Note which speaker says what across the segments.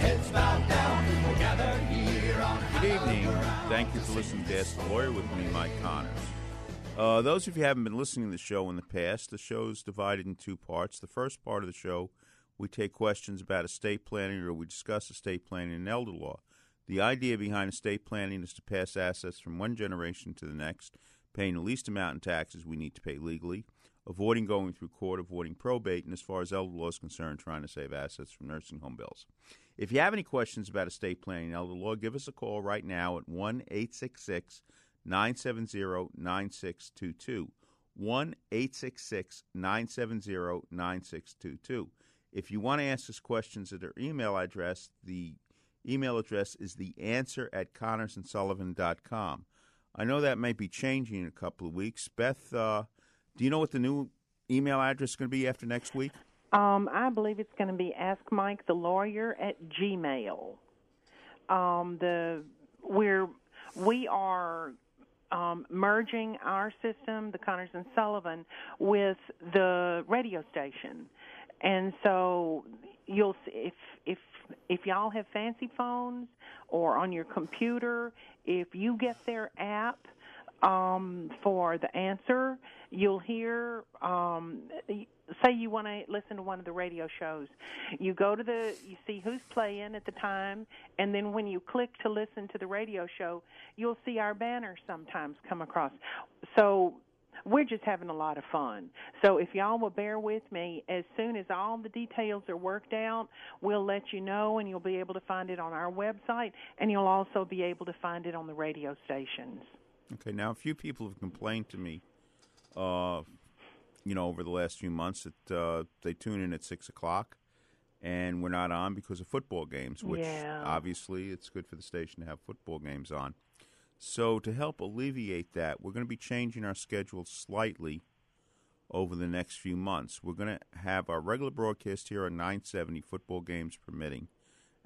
Speaker 1: heads bowed down. We're gathered here on
Speaker 2: Good evening. Thank you for listening to Ask the Lawyer with me, Mike Connors. Uh, those of you who haven't been listening to the show in the past, the show is divided in two parts. The first part of the show, we take questions about estate planning or we discuss estate planning and elder law. The idea behind estate planning is to pass assets from one generation to the next, paying the least amount in taxes we need to pay legally, avoiding going through court, avoiding probate, and as far as elder law is concerned, trying to save assets from nursing home bills. If you have any questions about estate planning and elder law, give us a call right now at 1 866 970 9622. 1 866 970 9622. If you want to ask us questions at our email address, the email address is the answer at connorsandsullivan.com. I know that may be changing in a couple of weeks. Beth, uh, do you know what the new email address is going to be after next week?
Speaker 3: Um, I believe it's going to be Ask Mike the Lawyer at Gmail. Um, the we're we are um, merging our system, the Connors and Sullivan, with the radio station, and so you'll see if if if y'all have fancy phones or on your computer, if you get their app um, for the answer, you'll hear. Um, say you want to listen to one of the radio shows, you go to the, you see who's playing at the time, and then when you click to listen to the radio show, you'll see our banner sometimes come across. So we're just having a lot of fun. So if y'all will bear with me, as soon as all the details are worked out, we'll let you know, and you'll be able to find it on our website, and you'll also be able to find it on the radio stations.
Speaker 2: Okay, now a few people have complained to me, uh, you know, over the last few months that uh, they tune in at six o'clock, and we're not on because of football games. Which
Speaker 3: Yeah.
Speaker 2: obviously it's good for the station to have football games on. So to help alleviate that, we're going to be changing our schedule slightly over the next few months. We're going to have our regular broadcast here on 970, football games permitting,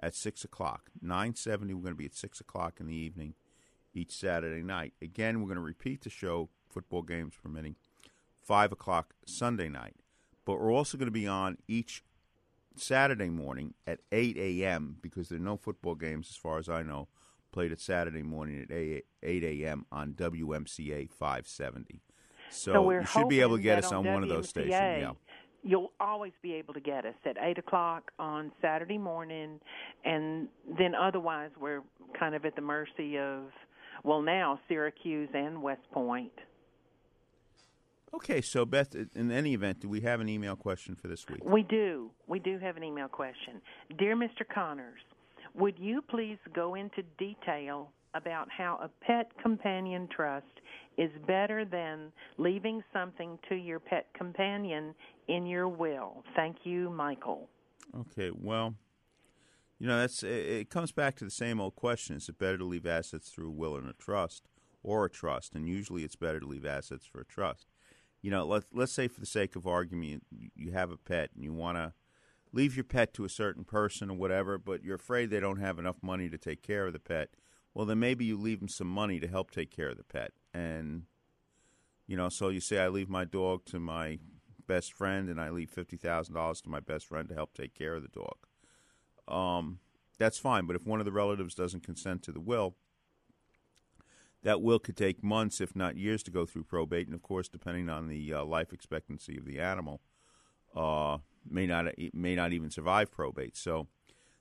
Speaker 2: at 6 o'clock. 970, we're going to be at 6 o'clock in the evening each Saturday night. Again, we're going to repeat the show, football games permitting, 5 o'clock Sunday night. But we're also going to be on each Saturday morning at 8 a.m. because there are no football games, as far as I know, played at Saturday morning at 8 a.m. on WMCA 570. So,
Speaker 3: we're
Speaker 2: you should be able to get us on one of those stations. Yeah.
Speaker 3: You'll always be able to get us at eight o'clock on Saturday morning, and then otherwise we're kind of at the mercy of, well, now Syracuse and West Point.
Speaker 2: Okay, so Beth, in any event, do we have an email question for this week?
Speaker 3: We do. We do have an email question. Dear Mr. Connors, would you please go into detail about how a pet companion trust is better than leaving something to your pet companion in your will? Thank you, Michael.
Speaker 2: Okay, well, you know that's it, comes back to the same old question: Is it better to leave assets through a will and a trust, or a trust? And usually, it's better to leave assets for a trust. You know, let let's say for the sake of argument, you have a pet and you want to leave your pet to a certain person or whatever, but you're afraid they don't have enough money to take care of the pet. Well, then maybe you leave them some money to help take care of the pet, and you know, so you say I leave my dog to my best friend, and I leave fifty thousand dollars to my best friend to help take care of the dog. Um, that's fine, but if one of the relatives doesn't consent to the will, that will could take months, if not years, to go through probate, and of course, depending on the uh, life expectancy of the animal, uh, may not may not even survive probate. So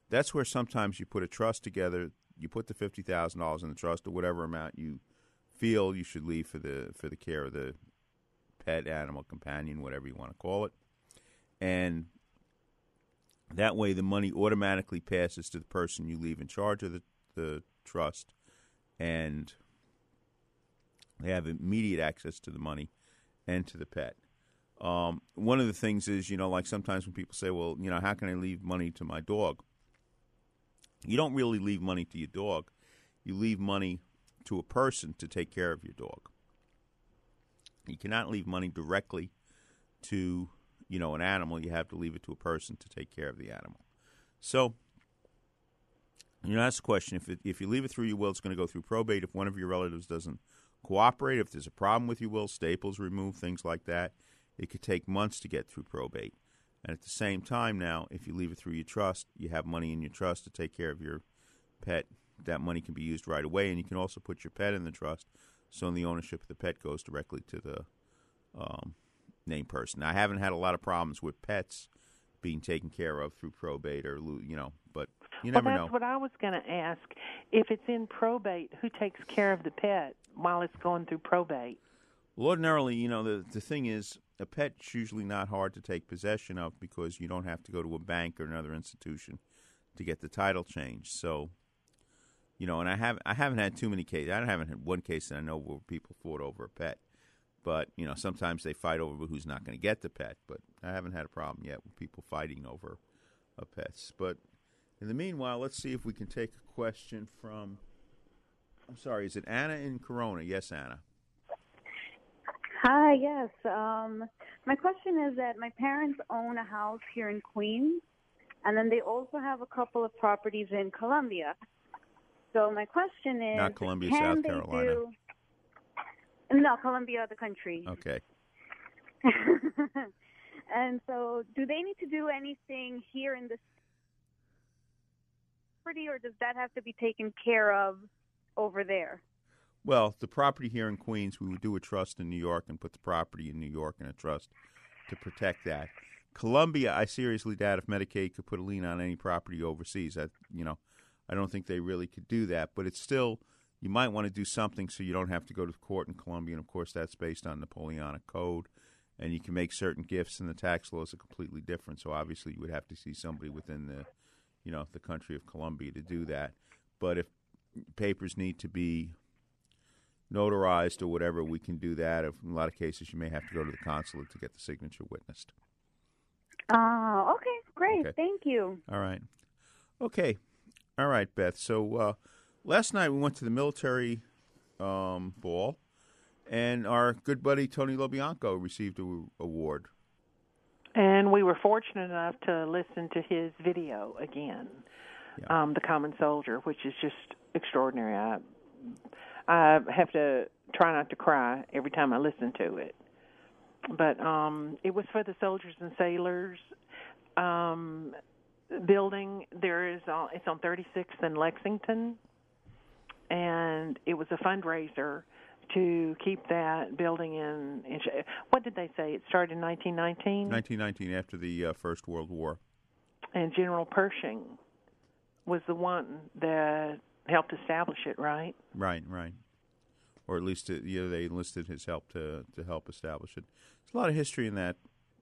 Speaker 2: that's where sometimes you put a trust together. You put the fifty thousand dollars in the trust, or whatever amount you feel you should leave for the for the care of the pet, animal, companion, whatever you want to call it, and that way the money automatically passes to the person you leave in charge of the, the trust, and they have immediate access to the money and to the pet. Um, one of the things is, you know, like sometimes when people say, well, you know, how can I leave money to my dog? You don't really leave money to your dog. You leave money to a person to take care of your dog. You cannot leave money directly to, you know, an animal. You have to leave it to a person to take care of the animal. So, you know, that's the question. If it, if you leave it through your will, it's going to go through probate. If one of your relatives doesn't cooperate, if there's a problem with your will, staples removed, things like that, it could take months to get through probate. And at the same time, now, if you leave it through your trust, you have money in your trust to take care of your pet. That money can be used right away, and you can also put your pet in the trust, so the ownership of the pet goes directly to the um, named person. I haven't had a lot of problems with pets being taken care of through probate or you know, but you never
Speaker 3: well, that's
Speaker 2: know.
Speaker 3: what I was going to ask. If it's in probate, who takes care of the pet while it's going through probate?
Speaker 2: Well, ordinarily, you know, the the thing is, a pet's usually not hard to take possession of because you don't have to go to a bank or another institution to get the title changed. So, you know, and I have I haven't had too many cases. I haven't had one case that I know where people fought over a pet. But you know, sometimes they fight over who's not going to get the pet. But I haven't had a problem yet with people fighting over a pets. But in the meanwhile, let's see if we can take a question from. I'm sorry, is it Anna in Corona? Yes, Anna.
Speaker 4: Hi, yes. Um, my question is that my parents own a house here in Queens, and then they also have a couple of properties in Colombia. So my question is,
Speaker 2: Not Columbia, South
Speaker 4: they
Speaker 2: Carolina.
Speaker 4: Do... No, Colombia, the country.
Speaker 2: Okay.
Speaker 4: and so, do they need to do anything here in this property, or does that have to be taken care of over there?
Speaker 2: Well, the property here in Queens, we would do a trust in New York and put the property in New York in a trust to protect that. Colombia, I seriously doubt if Medicaid could put a lien on any property overseas. I, you know, I don't think they really could do that. But it's still, you might want to do something so you don't have to go to court in Colombia. And of course, that's based on Napoleonic Code, and you can make certain gifts, and the tax laws are completely different. So obviously, you would have to see somebody within the, you know, the country of Colombia to do that. But if papers need to be notarized or whatever, we can do that. If, in a lot of cases, you may have to go to the consulate to get the signature witnessed.
Speaker 4: Oh, okay, great.
Speaker 2: Okay.
Speaker 4: Thank you.
Speaker 2: All right. Okay. All right, Beth. So uh, last night we went to the military um, ball, and our good buddy Tony LoBianco received an award.
Speaker 3: And we were fortunate enough to listen to his video again,
Speaker 2: Yeah.
Speaker 3: um, "The Common Soldier," which is just extraordinary. I I have to try not to cry every time I listen to it. But um, it was for the soldiers and sailors um, building. There is uh, it's on 36th and Lexington, and it was a fundraiser to keep that building in. in what did they say? It started in 1919.
Speaker 2: 1919, after the uh, First World War.
Speaker 3: and General Pershing was the one that helped establish it, right?
Speaker 2: Right, right. Or at least, uh, you know, they enlisted his help to to help establish it. There's a lot of history in that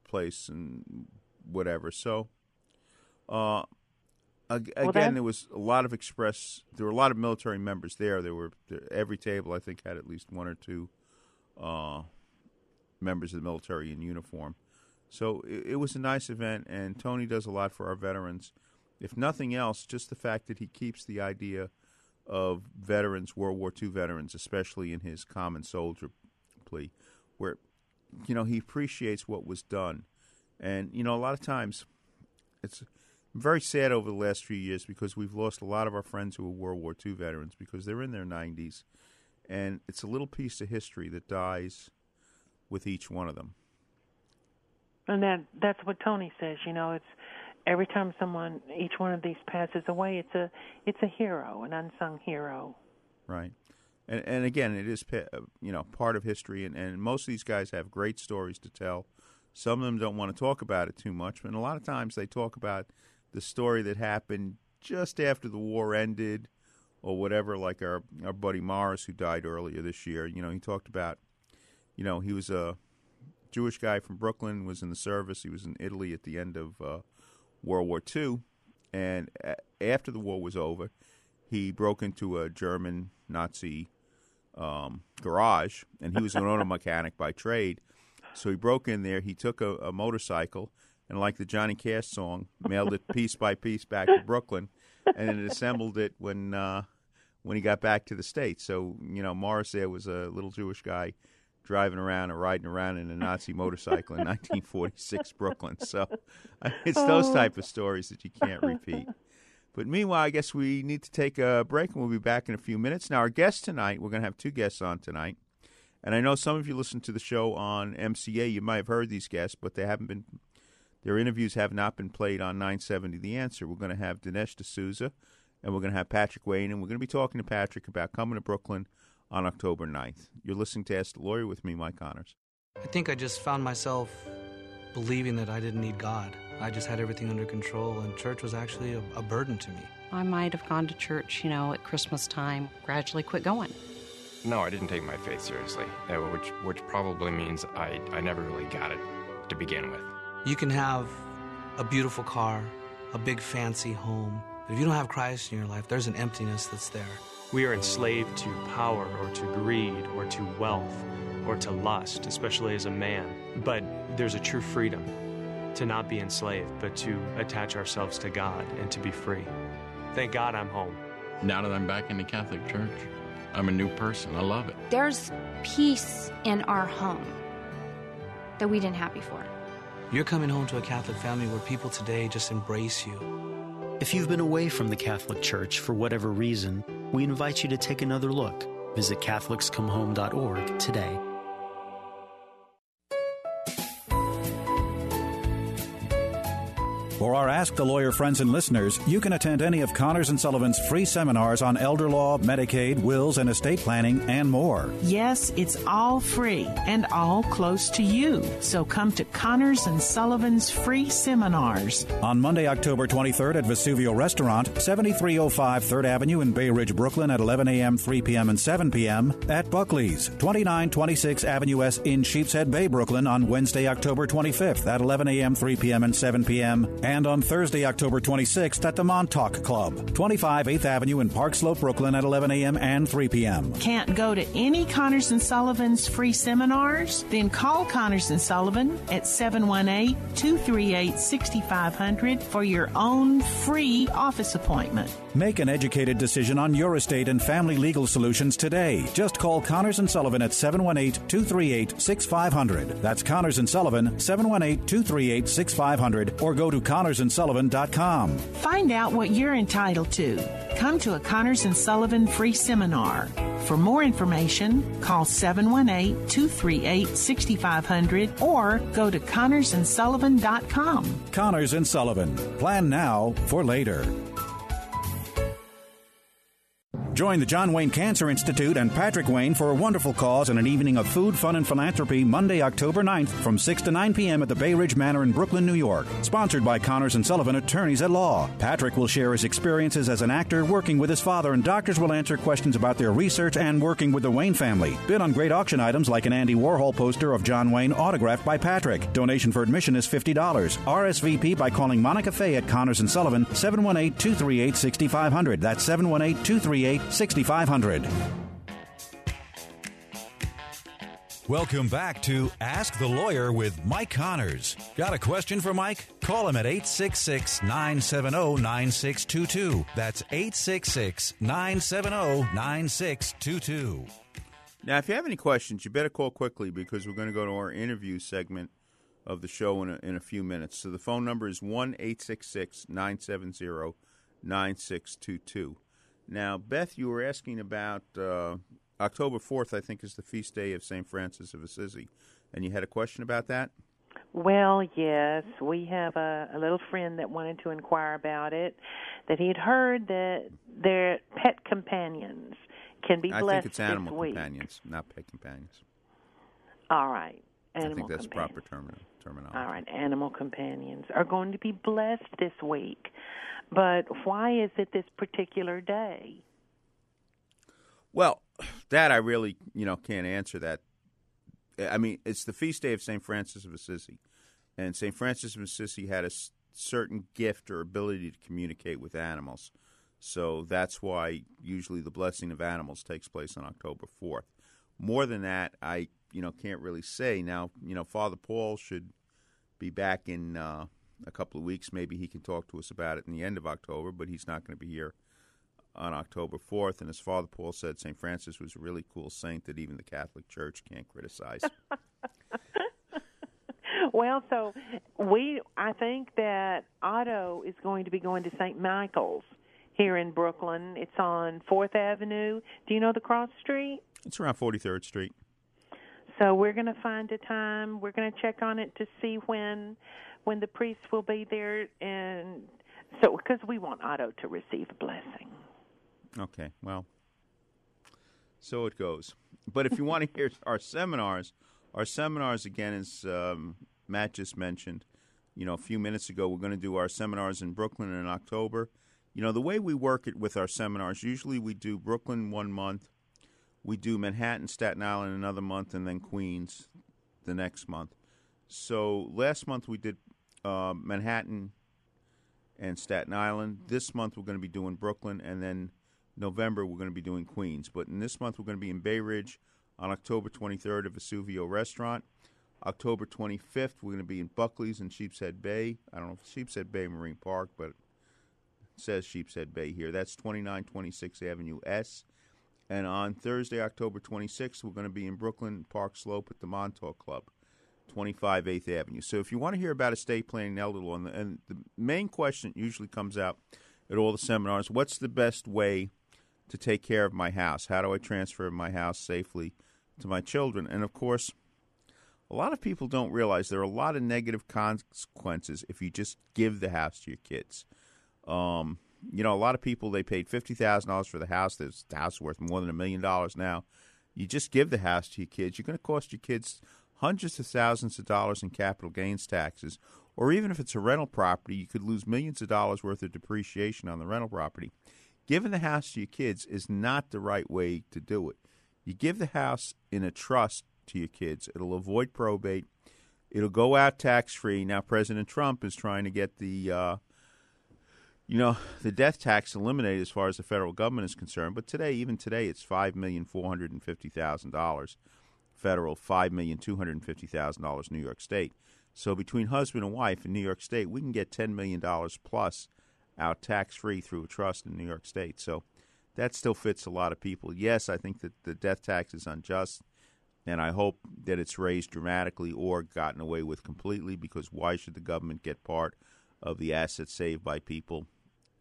Speaker 2: place and whatever. So, uh, ag-
Speaker 3: Well,
Speaker 2: again, there was a lot of express. There were a lot of military members there. There were every table, I think, had at least one or two uh, members of the military in uniform. So it, it was a nice event, and Tony does a lot for our veterans. If nothing else, just the fact that he keeps the idea of veterans, World War II veterans, especially in his common soldier plea, where you know he appreciates what was done, and you know a lot of times it's very sad over the last few years because we've lost a lot of our friends who were World War II veterans because they're in their 90s, and it's a little piece of history that dies with each one of them.
Speaker 3: And that that's what Tony says. You know, it's every time someone, each one of these passes away, it's a it's a hero, an unsung hero.
Speaker 2: Right. and and again, it is uh, you know part of history, and, and most of these guys have great stories to tell. Some of them don't want to talk about it too much, but a lot of times they talk about the story that happened just after the war ended, or whatever. Like our our buddy Morris, who died earlier this year. You know, he talked about, you know, he was a Jewish guy from Brooklyn, was in the service. He was in Italy at the end of uh, World War II, and a- after the war was over, he broke into a German Nazi um, garage, and he was an auto mechanic by trade. So he broke in there. He took a, a motorcycle, and like the Johnny Cash song, mailed it piece by piece back to Brooklyn, and then assembled it when uh, when he got back to the states. So you know, Morris there was a little Jewish guy driving around or riding around in a Nazi motorcycle in 1946 Brooklyn. So it's those type of stories that you can't repeat. But meanwhile, I guess we need to take a break, and we'll be back in a few minutes. Now, our guest tonight, we're going to have two guests on tonight. And I know some of you listen to the show on MCA. You might have heard these guests, but they haven't been. Their interviews have not been played on 970 The Answer. We're going to have Dinesh D'Souza, and we're going to have Patrick Wayne, and we're going to be talking to Patrick about coming to Brooklyn on October 9th. You're listening to Ask the Lawyer with me, Mike Connors.
Speaker 5: I think I just found myself believing that I didn't need God. I just had everything under control, and church was actually a, a burden to me.
Speaker 6: I might have gone to church, you know, at Christmas time, gradually quit going.
Speaker 7: No, I didn't take my faith seriously, uh, which which probably means I, I never really got it to begin with.
Speaker 5: You can have a beautiful car, a big fancy home, but if you don't have Christ in your life, there's an emptiness that's there.
Speaker 8: We are enslaved to power or to greed or to wealth or to lust, especially as a man. But there's a true freedom to not be enslaved, but to attach ourselves to God and to be free. Thank God I'm home.
Speaker 9: Now that I'm back in the Catholic Church, I'm a new person. I love it.
Speaker 10: There's peace in our home that we didn't have before.
Speaker 5: You're coming home to a Catholic family where people today just embrace you.
Speaker 11: If you've been away from the Catholic Church for whatever reason, we invite you to take another look. Visit CatholicsComeHome.org today.
Speaker 12: For our Ask the Lawyer friends and listeners, you can attend any of Connors and Sullivan's free seminars on elder law, Medicaid, wills, and estate planning, and more.
Speaker 13: Yes, it's all free and all close to you. So come to Connors and Sullivan's free seminars.
Speaker 12: On Monday, October 23rd at Vesuvio Restaurant, 7305 3rd Avenue in Bay Ridge, Brooklyn at 11 a.m., 3 p.m., and 7 p.m. At Buckley's, 2926 Avenue S in Sheepshead Bay, Brooklyn on Wednesday, October 25th at 11 a.m., 3 p.m., and 7 p.m. And on Thursday, October 26th at the Montauk Club, 25 8th Avenue in Park Slope, Brooklyn at 11 a.m. and 3 p.m.
Speaker 13: Can't go to any Connors and Sullivan's free seminars? Then call Connors and Sullivan at 718-238-6500 for your own free office appointment.
Speaker 12: Make an educated decision on your estate and family legal solutions today. Just call Connors and Sullivan at 718-238-6500. That's Connors and Sullivan, 718-238-6500 or go to connorsandsullivan.com.
Speaker 13: Find out what you're entitled to. Come to a Connors and Sullivan free seminar. For more information, call 718 238 6500 or go to connorsandsullivan.com.
Speaker 12: Connors and Sullivan. Plan now for later. Join the John Wayne Cancer Institute and Patrick Wayne for a wonderful cause and an evening of food, fun, and philanthropy Monday, October 9th from 6 to 9 p.m. at the Bay Ridge Manor in Brooklyn, New York. Sponsored by Connors and Sullivan, attorneys at law. Patrick will share his experiences as an actor working with his father, and doctors will answer questions about their research and working with the Wayne family. Bid on great auction items like an Andy Warhol poster of John Wayne autographed by Patrick. Donation for admission is $50. RSVP by calling Monica Fay at Connors and Sullivan, 718 238 6500. That's 718 238 6500. Welcome back to Ask the Lawyer with Mike Connors. Got a question for Mike? Call him at 866 970 9622. That's 866 970 9622.
Speaker 2: Now, if you have any questions, you better call quickly because we're going to go to our interview segment of the show in a, in a few minutes. So the phone number is 1 866 970 9622. Now, Beth, you were asking about uh, October 4th, I think, is the feast day of St. Francis of Assisi. And you had a question about that?
Speaker 3: Well, yes, we have a, a little friend that wanted to inquire about it. That he had heard that their pet companions can be
Speaker 2: I
Speaker 3: blessed I
Speaker 2: think it's animal
Speaker 3: week.
Speaker 2: companions, not pet companions.
Speaker 3: All right. Animal I
Speaker 2: think that's
Speaker 3: companions.
Speaker 2: proper termin- terminology.
Speaker 3: All right, animal companions are going to be blessed this week. But why is it this particular day?
Speaker 2: Well, that I really, you know, can't answer that. I mean, it's the feast day of St. Francis of Assisi. And St. Francis of Assisi had a certain gift or ability to communicate with animals. So that's why usually the blessing of animals takes place on October 4th. More than that, I, you know, can't really say. Now, you know, Father Paul should be back in uh, a couple of weeks. Maybe he can talk to us about it in the end of October, but he's not going to be here on October 4th. And as Father Paul said, St. Francis was a really cool saint that even the Catholic Church can't criticize.
Speaker 3: Well, so we I think that Otto is going to be going to St. Michael's here in Brooklyn. It's on 4th Avenue. Do you know the cross street?
Speaker 2: it's around 43rd Street.
Speaker 3: So we're going to find a time. We're going to check on it to see when when the priest will be there and so because we want Otto to receive a blessing.
Speaker 2: Okay, well, so it goes. But if you want to hear our seminars, our seminars again, as um, Matt just mentioned, you know, a few minutes ago, we're going to do our seminars in Brooklyn in October. You know, the way we work it with our seminars, usually we do Brooklyn one month, we do Manhattan, Staten Island another month, and then Queens the next month. So last month we did uh, Manhattan and Staten Island. This month we're going to be doing Brooklyn, and then November we're going to be doing Queens. But in this month we're going to be in Bay Ridge on October 23rd at Vesuvio Restaurant. October 25th we're going to be in Buckley's in Sheepshead Bay. I don't know if Sheepshead Bay Marine Park, but it says Sheepshead Bay here. That's 2926 Avenue S. And on Thursday, October 26th, we're going to be in Brooklyn Park Slope at the Montauk Club. 25 8th Avenue. So if you want to hear about estate planning in elder law, and the, and the main question usually comes out at all the seminars, what's the best way to take care of my house? How do I transfer my house safely to my children? And of course, a lot of people don't realize there are a lot of negative consequences if you just give the house to your kids. Um, you know, a lot of people they paid fifty thousand dollars for the house. There's the house worth more than a million dollars now. You just give the house to your kids. You're going to cost your kids hundreds of thousands of dollars in capital gains taxes, or even if it's a rental property, you could lose millions of dollars worth of depreciation on the rental property. Giving the house to your kids is not the right way to do it. You give the house in a trust to your kids. It'll avoid probate. It'll go out tax free. Now, President Trump is trying to get the, uh, you know, the death tax eliminated as far as the federal government is concerned. But today, even today, it's five million four hundred and fifty thousand dollars federal, five million two hundred and fifty thousand dollars New York State. So between husband and wife in New York State, we can get ten million dollars plus out tax free through a trust in New York State. So that still fits a lot of people. Yes, I think that the death tax is unjust, and I hope that it's raised dramatically or gotten away with completely. Because why should the government get part of the assets saved by people?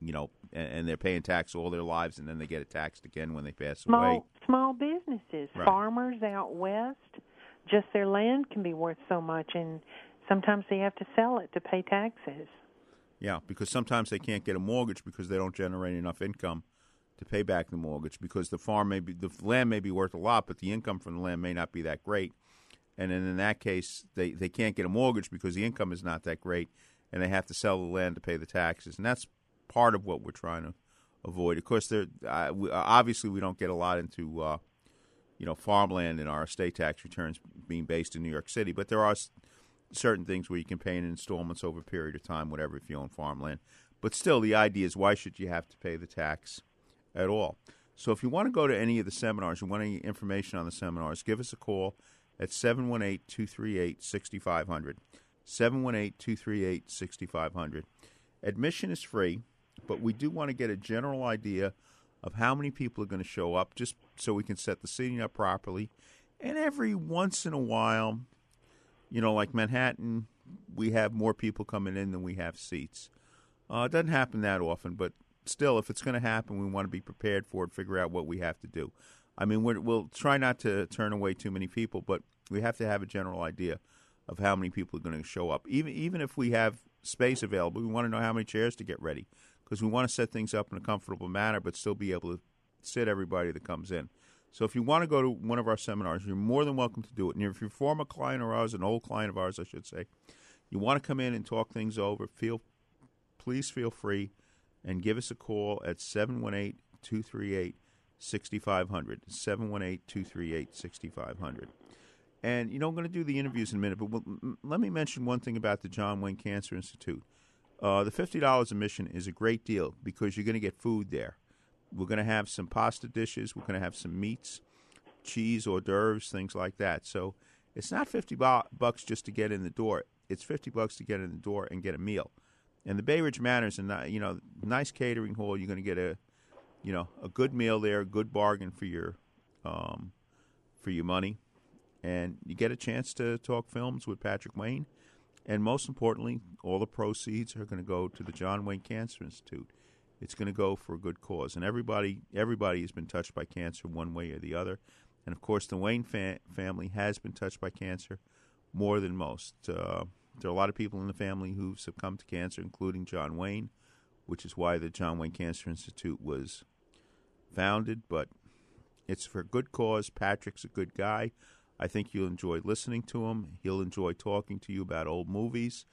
Speaker 2: You know, and, and they're paying tax all their lives, and then they get it taxed again when they pass away.
Speaker 3: Small small businesses,
Speaker 2: Right.
Speaker 3: farmers out west, just their land can be worth so much, and sometimes they have to sell it to pay taxes.
Speaker 2: Yeah, because sometimes they can't get a mortgage because they don't generate enough income to pay back the mortgage because the farm may be the land may be worth a lot, but the income from the land may not be that great. And then in that case, they, they can't get a mortgage because the income is not that great, and they have to sell the land to pay the taxes. And that's part of what we're trying to avoid. Of course, there uh, we, obviously we don't get a lot into uh, you know farmland in our estate tax returns being based in New York City, but there are s- certain things where you can pay in installments over a period of time, whatever, if you own farmland. But still, the idea is why should you have to pay the tax at all? So if you want to go to any of the seminars, you want any information on the seminars, give us a call at 718 238 6500. 718 238 6500. Admission is free, but we do want to get a general idea of how many people are going to show up just so we can set the seating up properly. And every once in a while, you know, like Manhattan, we have more people coming in than we have seats. Uh, it doesn't happen that often, but still, if it's going to happen, we want to be prepared for it, figure out what we have to do. I mean, we're, we'll try not to turn away too many people, but we have to have a general idea of how many people are going to show up. Even even if we have space available, we want to know how many chairs to get ready because we want to set things up in a comfortable manner, but still be able to sit everybody that comes in. So if you want to go to one of our seminars, you're more than welcome to do it. And if you're a former client of ours, an old client of ours, I should say, you want to come in and talk things over, feel please feel free and give us a call at 718 238 6500. 718 238 6500. And, you know, I'm going to do the interviews in a minute, but let me mention one thing about the John Wayne Cancer Institute. Uh, the $50 admission is a great deal because you're going to get food there. We're going to have some pasta dishes, we're going to have some meats, cheese, hors d'oeuvres, things like that. So it's not 50 bu- bucks just to get in the door. It's 50 bucks to get in the door and get a meal. And the Bay Ridge Manor is a you know nice catering hall. You're going to get a you know a good meal there, a good bargain for your um, for your money, and you get a chance to talk films with Patrick Wayne. And most importantly, all the proceeds are going to go to the John Wayne Cancer Institute. It's going to go for a good cause, and everybody everybody has been touched by cancer one way or the other. And of course, the Wayne fa- family has been touched by cancer more than most. Uh, there are a lot of people in the family who've succumbed to cancer, including John Wayne, which is why the John Wayne Cancer Institute was founded. But it's for a good cause. Patrick's a good guy. I think you'll enjoy listening to him. He'll enjoy talking to you about old movies,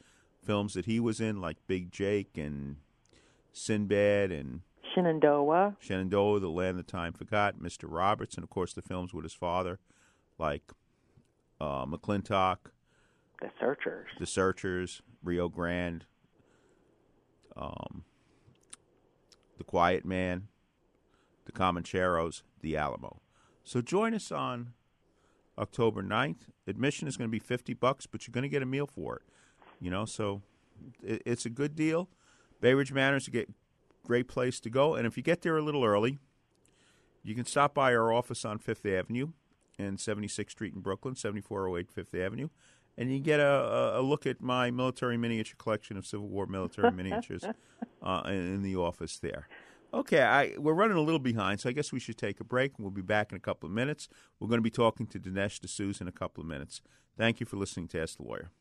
Speaker 2: films that he was in, like Big Jake and Sinbad and
Speaker 3: Shenandoah.
Speaker 2: Shenandoah, The Land the Time Forgot, Mr. Roberts, and of course the films with his father, like uh, McLintock,
Speaker 3: The Searchers,
Speaker 2: The Searchers, Rio Grande, um, The Quiet Man, The Comancheros, The Alamo. So join us on October 9th. Admission is going to be 50 bucks, but you're going to get a meal for it. You know, so it, it's a good deal. Bay Ridge Manor is a great place to go. And if you get there a little early, you can stop by our office on Fifth Avenue and 76th Street in Brooklyn, 7408 Fifth Avenue, and you get a, a, look at my military miniature collection of Civil War military miniatures uh, in the office there. Okay, I, we're running a little behind, so I guess we should take a break. We'll be back in a couple of minutes. We're going to be talking to Dinesh D'Souza in a couple of minutes. Thank you for listening to Ask the Lawyer.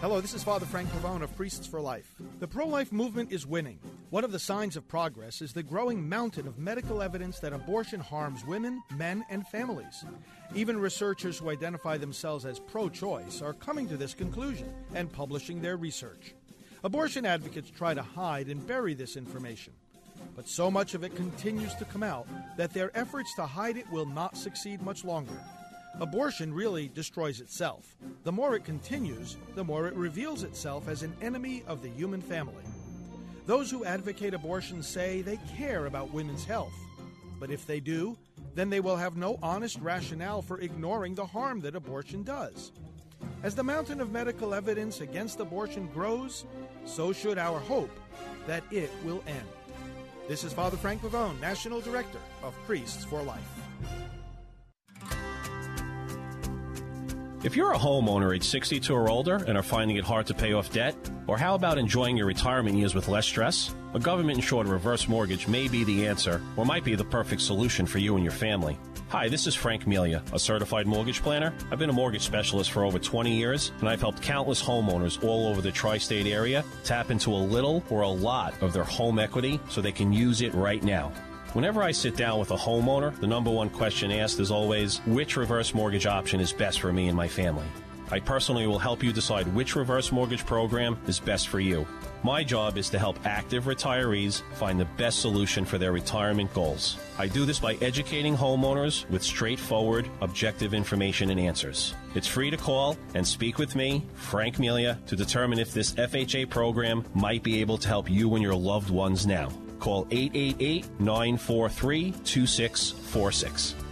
Speaker 14: Hello, this is Father Frank Pavone of Priests for Life. The pro life movement is winning. One of the signs of progress is the growing mountain of medical evidence that abortion harms women, men, and families. Even researchers who identify themselves as pro choice are coming to this conclusion and publishing their research. Abortion advocates try to hide and bury this information. But so much of it continues to come out that their efforts to hide it will not succeed much longer. Abortion really destroys itself. The more it continues, the more it reveals itself as an enemy of the human family. Those who advocate abortion say they care about women's health. But if they do, then they will have no honest rationale for ignoring the harm that abortion does. As the mountain of medical evidence against abortion grows, so should our hope that it will end. This is Father Frank Pavone, National Director of Priests for Life.
Speaker 15: If you're a homeowner age 62 or older and are finding it hard to pay off debt, or how about enjoying your retirement years with less stress? A government insured reverse mortgage may be the answer, or might be the perfect solution for you and your family. Hi, this is Frank Melia, a certified mortgage planner. I've been a mortgage specialist for over 20 years, and I've helped countless homeowners all over the tri state area tap into a little or a lot of their home equity so they can use it right now. Whenever I sit down with a homeowner, the number one question asked is always which reverse mortgage option is best for me and my family. I personally will help you decide which reverse mortgage program is best for you. My job is to help active retirees find the best solution for their retirement goals. I do this by educating homeowners with straightforward, objective information and answers. It's free to call and speak with me, Frank Melia, to determine if this FHA program might be able to help you and your loved ones now. Call 888 943 2646.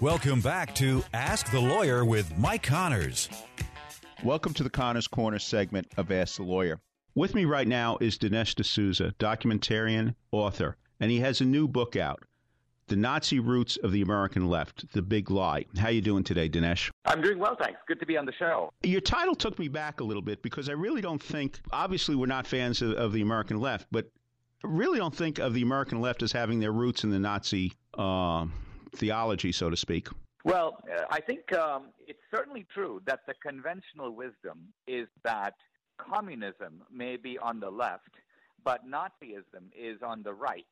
Speaker 12: Welcome back to Ask the Lawyer with Mike Connors.
Speaker 2: Welcome to the Connors Corner segment of Ask the Lawyer. With me right now is Dinesh D'Souza, documentarian, author, and he has a new book out, The Nazi Roots of the American Left, The Big Lie. How you doing today, Dinesh?
Speaker 16: I'm doing well, thanks. Good to be on the show.
Speaker 2: Your title took me back a little bit because I really don't think, obviously, we're not fans of, of the American left, but I really don't think of the American left as having their roots in the Nazi uh, theology, so to speak.
Speaker 16: Well, uh, I think um, it's certainly true that the conventional wisdom is that communism may be on the left, but Nazism is on the right.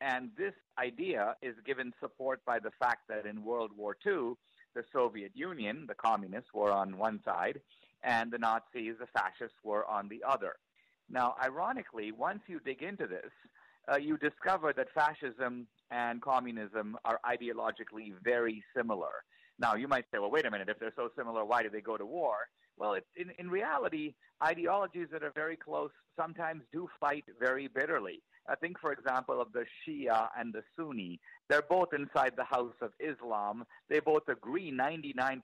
Speaker 16: And this idea is given support by the fact that in World War II, the Soviet Union, the communists, were on one side, and the Nazis, the fascists, were on the other. Now, ironically, once you dig into this, uh, you discover that fascism and communism are ideologically very similar. Now, you might say, well, wait a minute, if they're so similar, why do they go to war? Well, in, in reality, ideologies that are very close sometimes do fight very bitterly. I think, for example, of the Shia and the Sunni. They're both inside the house of Islam. They both agree 99%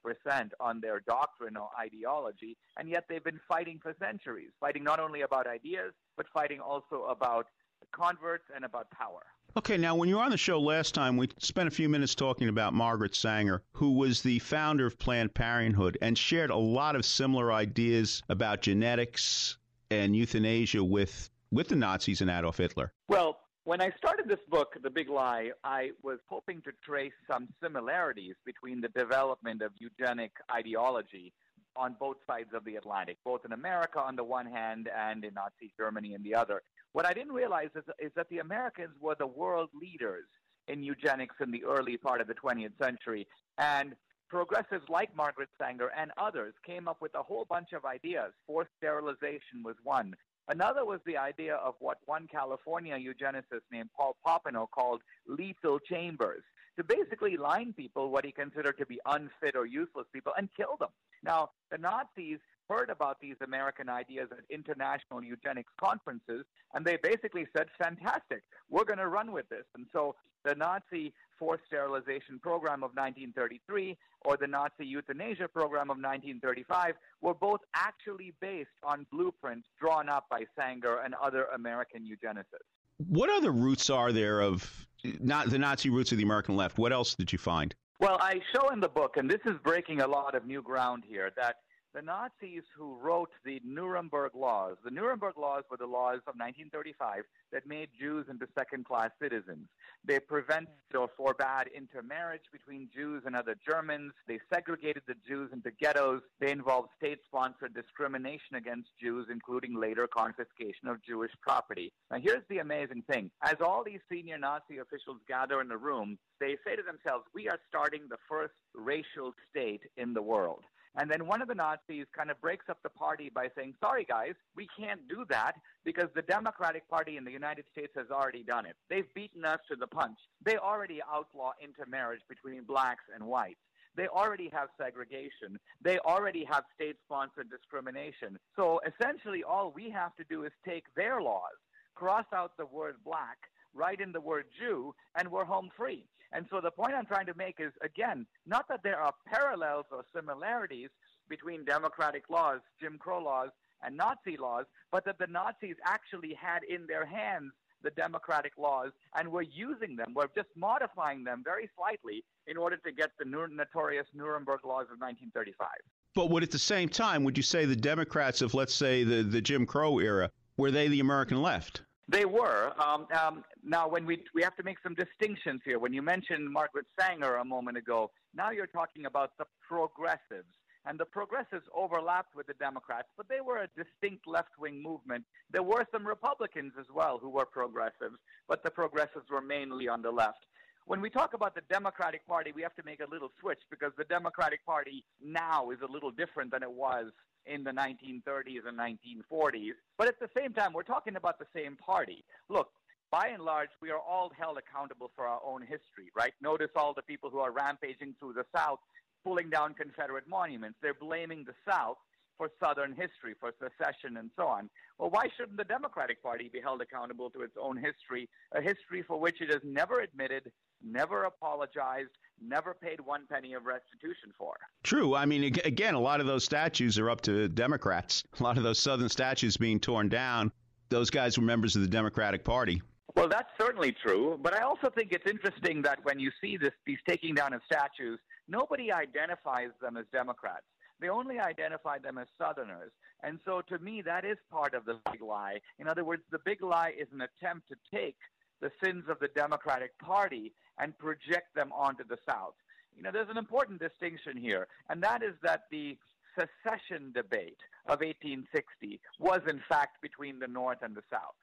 Speaker 16: on their doctrine or ideology, and yet they've been fighting for centuries, fighting not only about ideas, but fighting also about converts and about power.
Speaker 2: Okay, now when you were on the show last time, we spent a few minutes talking about Margaret Sanger, who was the founder of Planned Parenthood and shared a lot of similar ideas about genetics and euthanasia with with the Nazis and Adolf Hitler.
Speaker 16: Well, when I started this book, The Big Lie, I was hoping to trace some similarities between the development of eugenic ideology on both sides of the Atlantic, both in America on the one hand and in Nazi Germany on the other. What I didn't realize is, is that the Americans were the world leaders in eugenics in the early part of the 20th century. And progressives like Margaret Sanger and others came up with a whole bunch of ideas. Forced sterilization was one. Another was the idea of what one California eugenicist named Paul Popenoe called lethal chambers, to basically line people, what he considered to be unfit or useless people, and kill them. Now, the Nazis heard about these American ideas at international eugenics conferences, and they basically said, fantastic, we're going to run with this. And so the Nazi forced sterilization program of 1933 or the Nazi euthanasia program of 1935 were both actually based on blueprints drawn up by Sanger and other American eugenicists.
Speaker 2: What other roots are there of not the Nazi roots of the American left? What else did you find?
Speaker 16: Well, I show in the book, and this is breaking a lot of new ground here, that the Nazis who wrote the Nuremberg laws, the Nuremberg laws were the laws of 1935 that made Jews into second class citizens. They prevented or forbade intermarriage between Jews and other Germans. They segregated the Jews into ghettos. They involved state sponsored discrimination against Jews, including later confiscation of Jewish property. Now, here's the amazing thing as all these senior Nazi officials gather in the room, they say to themselves, We are starting the first racial state in the world. And then one of the Nazis kind of breaks up the party by saying, sorry, guys, we can't do that because the Democratic Party in the United States has already done it. They've beaten us to the punch. They already outlaw intermarriage between blacks and whites. They already have segregation. They already have state sponsored discrimination. So essentially, all we have to do is take their laws, cross out the word black, write in the word Jew, and we're home free. And so the point I'm trying to make is again, not that there are parallels or similarities between democratic laws, Jim Crow laws, and Nazi laws, but that the Nazis actually had in their hands the democratic laws and were using them, were just modifying them very slightly in order to get the notorious Nuremberg laws of 1935.
Speaker 2: But would at the same time, would you say the Democrats of, let's say, the, the Jim Crow era, were they the American left?
Speaker 16: They were. Um, um, now, when we we have to make some distinctions here. When you mentioned Margaret Sanger a moment ago, now you're talking about the progressives, and the progressives overlapped with the Democrats, but they were a distinct left-wing movement. There were some Republicans as well who were progressives, but the progressives were mainly on the left. When we talk about the Democratic Party, we have to make a little switch because the Democratic Party now is a little different than it was in the 1930s and 1940s. But at the same time, we're talking about the same party. Look, by and large, we are all held accountable for our own history, right? Notice all the people who are rampaging through the South, pulling down Confederate monuments. They're blaming the South for Southern history, for secession, and so on. Well, why shouldn't the Democratic Party be held accountable to its own history, a history for which it has never admitted never apologized, never paid one penny of restitution for.
Speaker 2: True. I mean, again, a lot of those statues are up to Democrats. A lot of those Southern statues being torn down, those guys were members of the Democratic Party.
Speaker 16: Well, that's certainly true, but I also think it's interesting that when you see this, these taking down of statues, nobody identifies them as Democrats. They only identify them as Southerners. And so to me, that is part of the big lie. In other words, the big lie is an attempt to take the sins of the Democratic Party and project them onto the South. You know, there's an important distinction here, and that is that the secession debate of 1860 was, in fact, between the North and the South.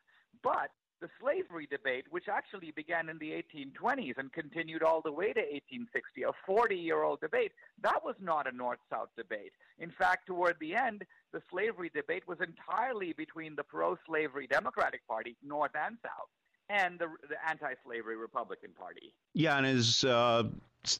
Speaker 16: But the slavery debate, which actually began in the 1820s and continued all the way to 1860, a 40 year old debate, that was not a North South debate. In fact, toward the end, the slavery debate was entirely between the pro slavery Democratic Party, North and South, and the, the anti slavery Republican Party.
Speaker 2: Yeah, and as uh,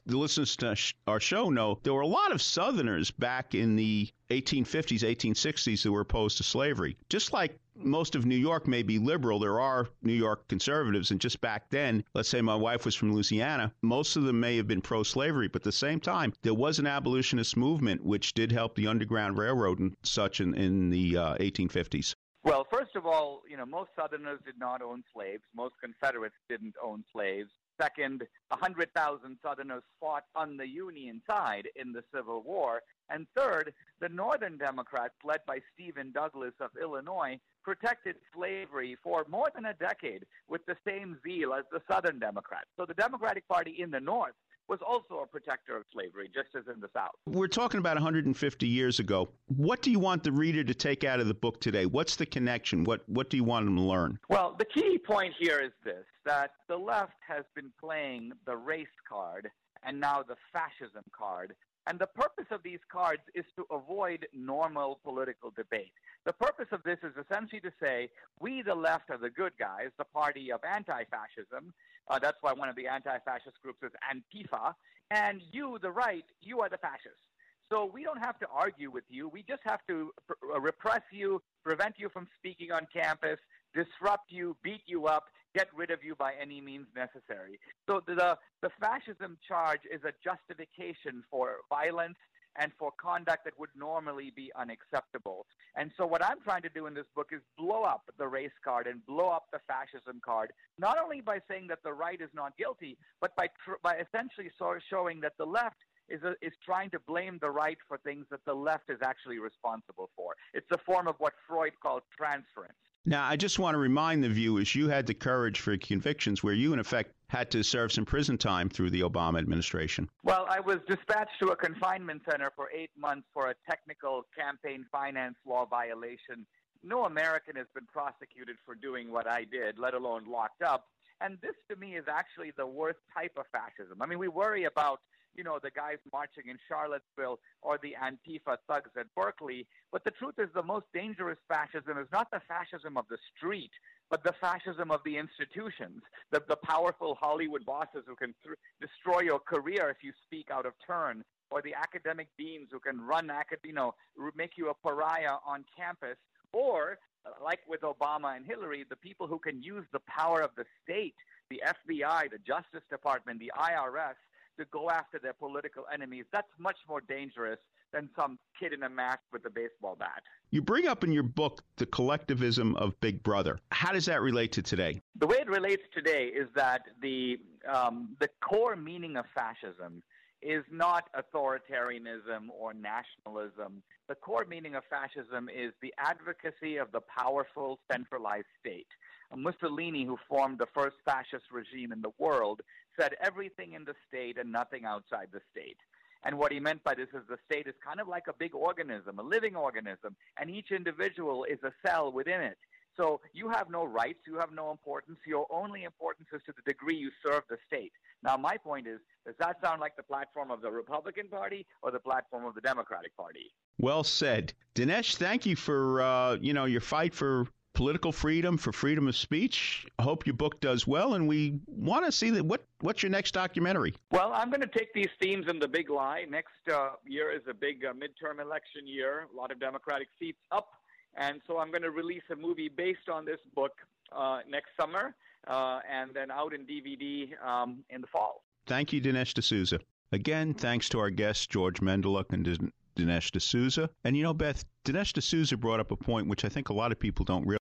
Speaker 2: the listeners to our show know, there were a lot of Southerners back in the 1850s, 1860s that were opposed to slavery. Just like most of New York may be liberal, there are New York conservatives. And just back then, let's say my wife was from Louisiana, most of them may have been pro slavery. But at the same time, there was an abolitionist movement which did help the Underground Railroad and such in, in the uh, 1850s.
Speaker 16: Well, first of all, you know, most Southerners did not own slaves. Most Confederates didn't own slaves. Second, 100,000 Southerners fought on the Union side in the Civil War. And third, the Northern Democrats, led by Stephen Douglas of Illinois, protected slavery for more than a decade with the same zeal as the Southern Democrats. So the Democratic Party in the North was also a protector of slavery, just as in the South.
Speaker 2: We're talking about 150 years ago. What do you want the reader to take out of the book today? What's the connection? What What do you want them to learn?
Speaker 16: Well, the key point here is this: that the left has been playing the race card and now the fascism card. And the purpose of these cards is to avoid normal political debate. The purpose of this is essentially to say, we, the left, are the good guys, the party of anti fascism. Uh, that's why one of the anti fascist groups is Antifa. And you, the right, you are the fascists. So we don't have to argue with you. We just have to pr- repress you, prevent you from speaking on campus, disrupt you, beat you up, get rid of you by any means necessary. So the, the fascism charge is a justification for violence and for conduct that would normally be unacceptable. And so what I'm trying to do in this book is blow up the race card and blow up the fascism card, not only by saying that the right is not guilty, but by, tr- by essentially of showing that the left is, a, is trying to blame the right for things that the left is actually responsible for. It's a form of what Freud called transference.
Speaker 2: Now, I just want to remind the viewers you had the courage for convictions where you, in effect, had to serve some prison time through the Obama administration.
Speaker 16: Well, I was dispatched to a confinement center for eight months for a technical campaign finance law violation. No American has been prosecuted for doing what I did, let alone locked up. And this, to me, is actually the worst type of fascism. I mean, we worry about you know, the guys marching in Charlottesville or the Antifa thugs at Berkeley. But the truth is, the most dangerous fascism is not the fascism of the street, but the fascism of the institutions, the, the powerful Hollywood bosses who can th- destroy your career if you speak out of turn, or the academic deans who can run, you know, make you a pariah on campus, or uh, like with Obama and Hillary, the people who can use the power of the state, the FBI, the Justice Department, the IRS, to go after their political enemies, that's much more dangerous than some kid in a mask with a baseball bat.
Speaker 2: You bring up in your book the collectivism of Big Brother. How does that relate to today?
Speaker 16: The way it relates today is that the um, the core meaning of fascism is not authoritarianism or nationalism. The core meaning of fascism is the advocacy of the powerful centralized state. Mussolini, who formed the first fascist regime in the world, said everything in the state and nothing outside the state. And what he meant by this is the state is kind of like a big organism, a living organism, and each individual is a cell within it. So you have no rights, you have no importance. Your only importance is to the degree you serve the state. Now, my point is, does that sound like the platform of the Republican Party or the platform of the Democratic Party?
Speaker 2: Well said, Dinesh. Thank you for uh, you know your fight for political freedom, for freedom of speech. I hope your book does well, and we want to see that. What what's your next documentary?
Speaker 16: Well, I'm going to take these themes in the big lie. Next uh, year is a big uh, midterm election year. A lot of Democratic seats up, and so I'm going to release a movie based on this book uh, next summer. uh, and then out in DVD um, in the fall.
Speaker 2: Thank you, Dinesh D'Souza. Again, thanks to our guests, George Mendeluk and Dinesh D'Souza. And you know, Beth, Dinesh D'Souza brought up a point which I think a lot of people don't realize.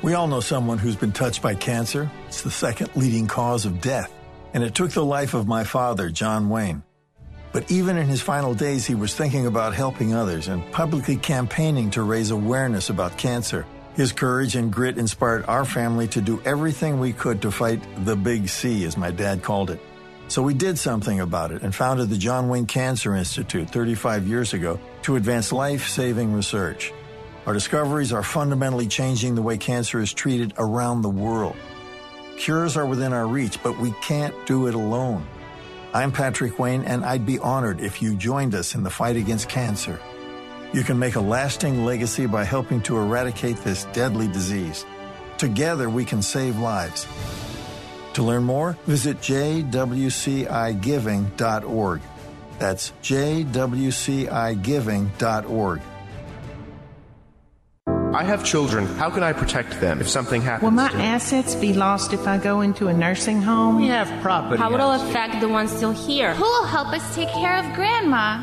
Speaker 17: We all know someone who's been touched by cancer. It's the second leading cause of death. And it took the life of my father, John Wayne. But even in his final days, he was thinking about helping others and publicly campaigning to raise awareness about cancer. His courage and grit inspired our family to do everything we could to fight the big C, as my dad called it. So we did something about it and founded the John Wayne Cancer Institute 35 years ago to advance life saving research. Our discoveries are fundamentally changing the way cancer is treated around the world. Cures are within our reach, but we can't do it alone. I'm Patrick Wayne, and I'd be honored if you joined us in the fight against cancer. You can make a lasting legacy by helping to eradicate this deadly disease. Together, we can save lives. To learn more, visit jwcigiving.org. That's jwcigiving.org.
Speaker 18: I have children. How can I protect them if something happens?
Speaker 13: Will my assets be lost if I go into a nursing home?
Speaker 18: We have property.
Speaker 19: How will it affect the ones still here?
Speaker 10: Who will help us take care of Grandma?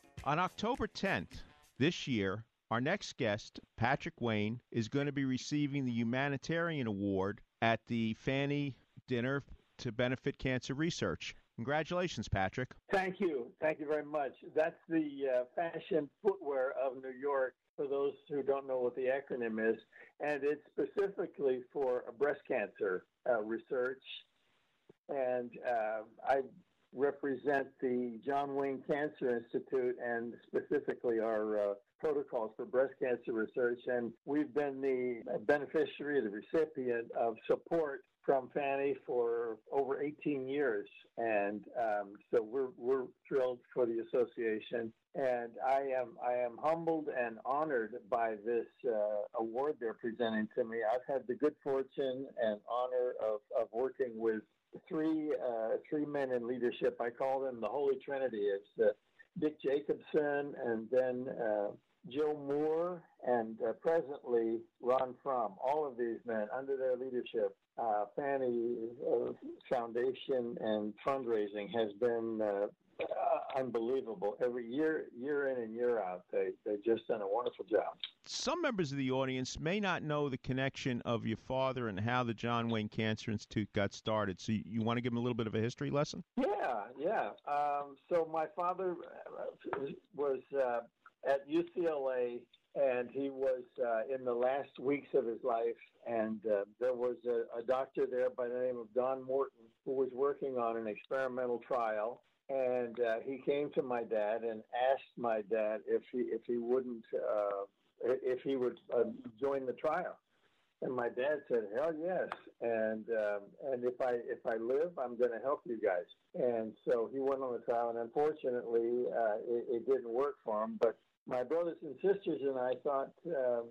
Speaker 2: On October 10th this year, our next guest, Patrick Wayne, is going to be receiving the Humanitarian Award at the FFANY Dinner to benefit cancer research. Congratulations, Patrick.
Speaker 20: Thank you. Thank you very much. That's the uh, fashion footwear of New York, for those who don't know what the acronym is. And it's specifically for breast cancer uh, research. And uh, I represent the John Wayne Cancer Institute and specifically our uh, protocols for breast cancer research. And we've been the beneficiary, the recipient of support from FFANY for over 18 years, and um, so we're we're thrilled for the association. And I am I am humbled and honored by this uh, award they're presenting to me. I've had the good fortune and honor of, of working with three uh, three men in leadership. I call them the Holy Trinity. It's uh, Dick Jacobson, and then uh, Joe Moore, and uh, presently Ron Fromm. All of these men, under their leadership, uh, FFANY uh, Foundation and fundraising has been uh, unbelievable. Every year, year in and year out, they they've just done a wonderful job.
Speaker 2: Some members of the audience may not know the connection of your father and how the John Wayne Cancer Institute got started. So you, you want to give them a little bit of a history lesson?
Speaker 20: Yeah, yeah. Um, so my father uh, was uh, at UCLA and he was uh, in the last weeks of his life. And uh, there was a, a, doctor there by the name of Don Morton who was working on an experimental trial. And uh, he came to my dad and asked my dad if he if he wouldn't uh, if he would uh, join the trial. And my dad said, "Hell yes!" And um, and if I if I live, I'm going to help you guys. And so he went on the trial, and unfortunately, uh, it, it didn't work for him. But my brothers and sisters and I thought, um,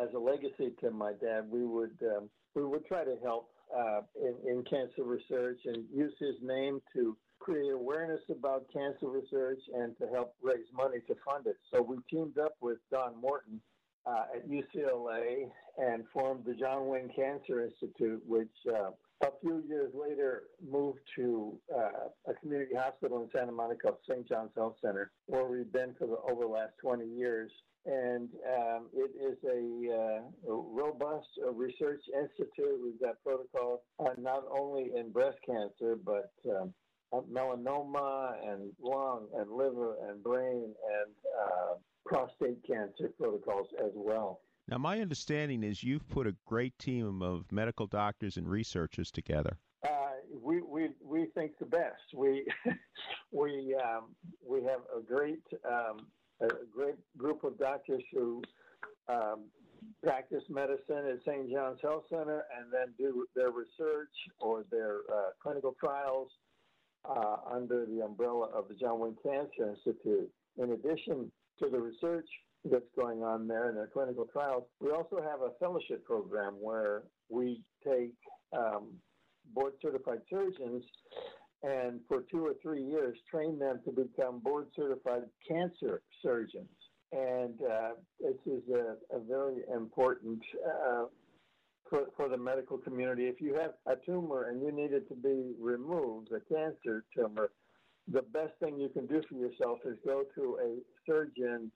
Speaker 20: as a legacy to my dad, we would um, we would try to help uh, in, in cancer research and use his name to create awareness about cancer research and to help raise money to fund it. So we teamed up with Don Morton uh, at UCLA and formed the John Wayne Cancer Institute, which uh, a few years later, moved to uh, a community hospital in Santa Monica St. John's Health Center, where we've been for the over the last 20 years. And um, it is a, uh, a robust uh, research institute. We've got protocols uh, not only in breast cancer, but um, melanoma and lung and liver and brain and uh, prostate cancer protocols as well.
Speaker 2: Now, my understanding is you've put a great team of medical doctors and researchers together.
Speaker 20: Uh, we, we we think the best. We we um, we have a great um, a great group of doctors who um, practice medicine at St. John's Health Center and then do their research or their uh, clinical trials uh, under the umbrella of the John Wayne Cancer Institute. In addition to the research that's going on there and their clinical trials, we also have a fellowship program where we take um, board certified surgeons and for two or three years train them to become board certified cancer surgeons. And uh, this is a, a very important uh, for, for the medical community. If you have a tumor and you need it to be removed, a cancer tumor, the best thing you can do for yourself is go to a surgeon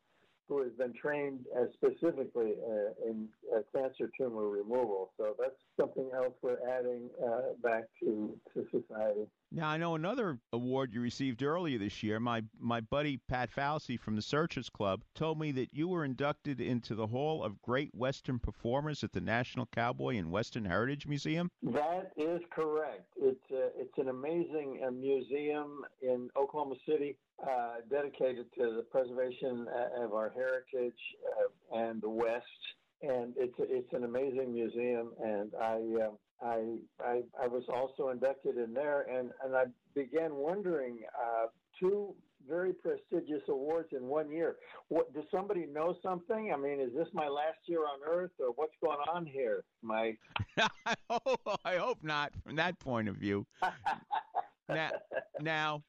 Speaker 20: who has been trained uh, specifically uh, in uh, cancer tumor removal. So that's something else we're adding uh, back to, to society.
Speaker 2: Now, I know another award you received earlier this year. My my buddy Pat Fauci from the Searchers Club told me that you were inducted into the Hall of Great Western Performers at the National Cowboy and Western Heritage Museum.
Speaker 20: That is correct. It's uh, it's an amazing uh, museum in Oklahoma City uh, dedicated to the preservation uh, of our heritage uh, and the West. And it's it's an amazing museum, and I, uh, I I I was also inducted in there, and and I began wondering uh, two very prestigious awards in one year. What does somebody know something? I mean, is this my last year on Earth, or what's going on here?
Speaker 2: I hope, I hope not from that point of view. now, now,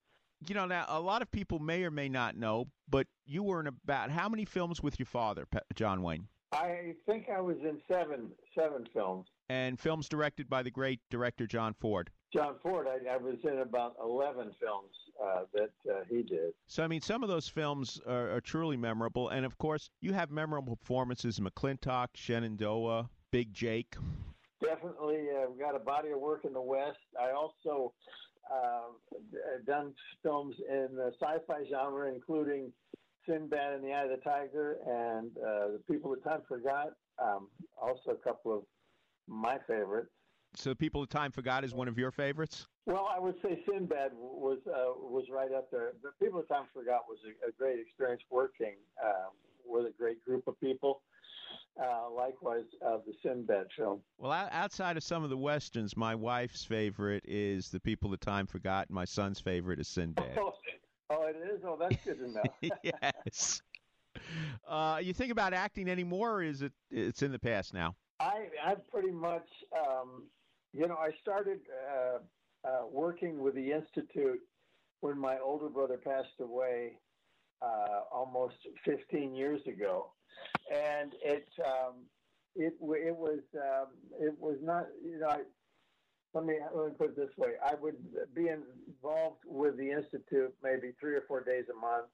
Speaker 2: you know, now a lot of people may or may not know, but you were in about how many films with your father, John Wayne?
Speaker 20: I think I was in seven seven films.
Speaker 2: And films directed by the great director John Ford.
Speaker 20: John Ford, I, I was in about eleven films uh, that uh, he did.
Speaker 2: So I mean, some of those films are, are truly memorable, and of course, you have memorable performances in McLintock, Shenandoah, Big Jake.
Speaker 20: Definitely, uh, we got a body of work in the West. I also uh, done films in the sci-fi genre, including Sinbad and the Eye of the Tiger and uh, The People That Time Forgot. Um, also, a couple of my favorites.
Speaker 2: So, The People of Time Forgot is one of your favorites.
Speaker 20: Well, I would say Sinbad was uh, was right up there. The People of Time Forgot was a, a great experience working uh, with a great group of people. Uh, likewise, uh, the Sinbad film.
Speaker 2: Well, outside of some of the westerns, my wife's favorite is The People of Time Forgot. And my son's favorite is Sinbad.
Speaker 20: Oh, it is. Oh, that's good to know.
Speaker 2: yes. Uh, you think about acting anymore, or is it it's in the past now?
Speaker 20: I I pretty much, um, you know, I started uh, uh, working with the institute when my older brother passed away uh, almost 15 years ago, and it um, it it was um, it was not you know. I, let me let me put it this way: I would be involved with the institute maybe three or four days a month,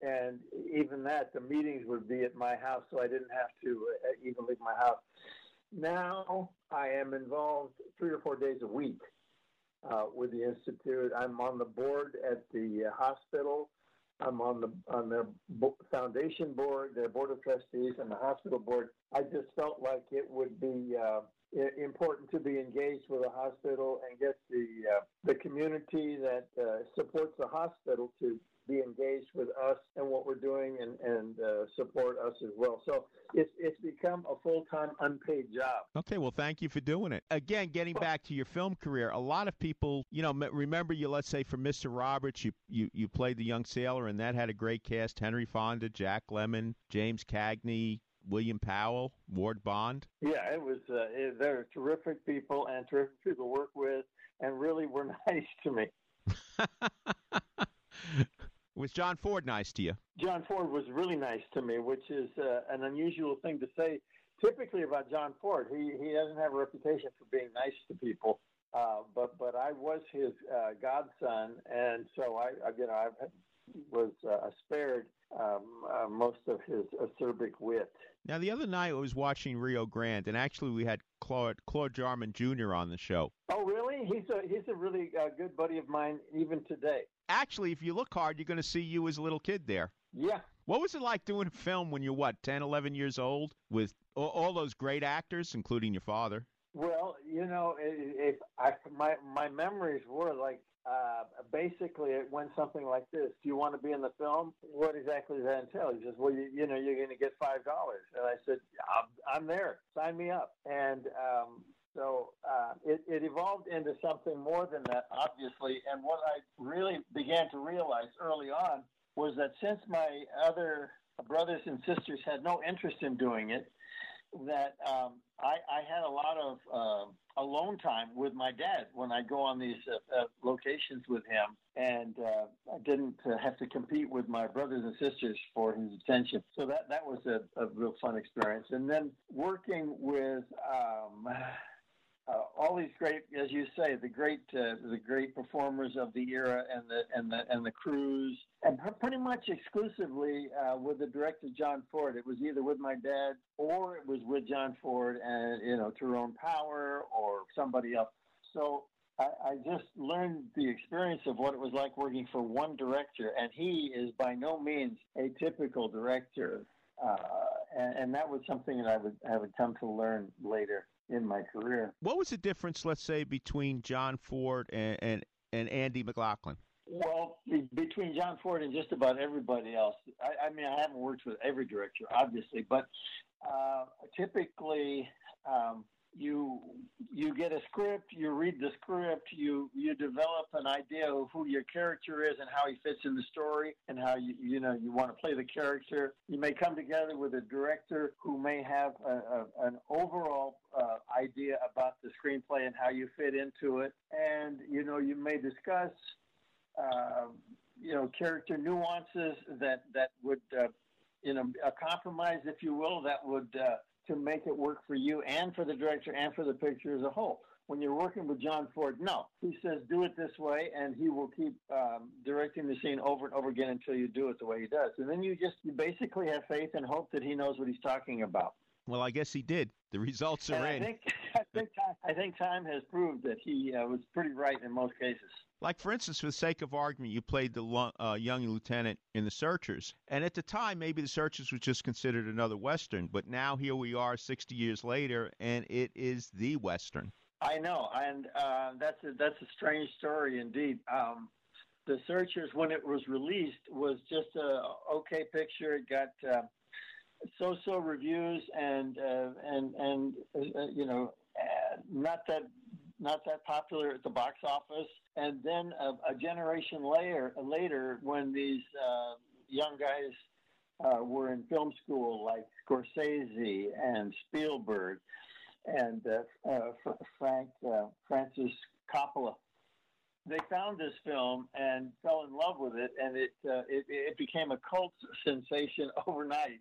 Speaker 20: and even that, the meetings would be at my house, so I didn't have to uh, even leave my house. Now I am involved three or four days a week uh, with the institute. I'm on the board at the uh, hospital. I'm on the on their foundation board, their board of trustees, and the hospital board. I just felt like it would be uh, important to be engaged with the hospital and get the uh, the community that uh, supports the hospital to be engaged with us and what we're doing and, and uh, support us as well. So it's, it's become a full time unpaid job.
Speaker 2: Okay, well, thank you for doing it. Again, getting back to your film career, a lot of people, you know, remember you, let's say, for Mr. Roberts, you, you, you played the young sailor, and that had a great cast Henry Fonda, Jack Lemmon, James Cagney, William Powell, Ward Bond.
Speaker 20: Yeah, it was. Uh, it, they're terrific people and terrific people to work with, and really were nice to me.
Speaker 2: Was John Ford nice to you?
Speaker 20: John Ford was really nice to me, which is uh, an unusual thing to say typically about John Ford. He he doesn't have a reputation for being nice to people. uh, but but I was his uh, godson, and so I, I you know I was uh, spared um, uh, most of his acerbic wit.
Speaker 2: Now, the other night I was watching Rio Grande, and actually we had Claude, Claude Jarman Jr. on the show.
Speaker 20: Oh, really? He's a he's a really uh, good buddy of mine even today.
Speaker 2: Actually, if you look hard, you're going to see you as a little kid there.
Speaker 20: Yeah.
Speaker 2: What was it like doing a film when you're what, 10, 11 years old, with all, all those great actors, including your father?
Speaker 20: Well, you know, if I my my memories were like uh, basically it went something like this: Do you want to be in the film? What exactly does that entail? He says, Well, you, you know, you're going to get five dollars, and I said, I'm, I'm there. Sign me up. And um, so uh, it, it evolved into something more than that, obviously. And what I really began to realize early on was that since my other brothers and sisters had no interest in doing it, that um, I, I had a lot of uh, alone time with my dad when I go on these uh, uh, locations with him, and uh, I didn't uh, have to compete with my brothers and sisters for his attention. So that that was a, a real fun experience. And then working with. Um, uh, all these great, as you say, the great uh, the great performers of the era and the and the and the crews, and pretty much exclusively uh, with the director John Ford. It was either with my dad or it was with John Ford and you know Tyrone Power or somebody else. So I, I just learned the experience of what it was like working for one director, and he is by no means a typical director. Uh, and, and that was something that I would have come to learn later in my career.
Speaker 2: What was the difference, let's say, between John Ford and and, and Andy McLaglen?
Speaker 20: Well, between John Ford and just about everybody else, I, I mean, I haven't worked with every director, obviously, but uh, typically um, you you get a script, you read the script, you you develop an idea of who your character is and how he fits in the story and how you you know you want to play the character. You may come together with a director who may have a, a, an overall uh, idea about the screenplay and how you fit into it, and you know you may discuss. Uh, you know, character nuances that that would, uh, you know, a compromise, if you will, that would uh, to make it work for you and for the director and for the picture as a whole. When you're working with John Ford, no, he says do it this way, and he will keep um, directing the scene over and over again until you do it the way he does. And then you just you basically have faith and hope that he knows what he's talking about.
Speaker 2: Well, I guess he did. The results are
Speaker 20: and
Speaker 2: in.
Speaker 20: I think I think time, I think time has proved that he uh, was pretty right in most cases.
Speaker 2: Like, for instance, for the sake of argument, you played the uh, young lieutenant in The Searchers. And at the time, maybe The Searchers was just considered another Western. But now here we are 60 years later, and it is the Western.
Speaker 20: I know. And uh, that's, a, that's a strange story indeed. Um, the Searchers, when it was released, was just a okay picture. It got uh, so-so reviews and uh, and and uh, you know uh, not that not that popular at the box office. And then a, a generation later, later, when these uh, young guys uh, were in film school, like Scorsese and Spielberg and uh, uh, Frank uh, Francis Coppola, they found this film and fell in love with it, and it uh, it, it became a cult sensation overnight.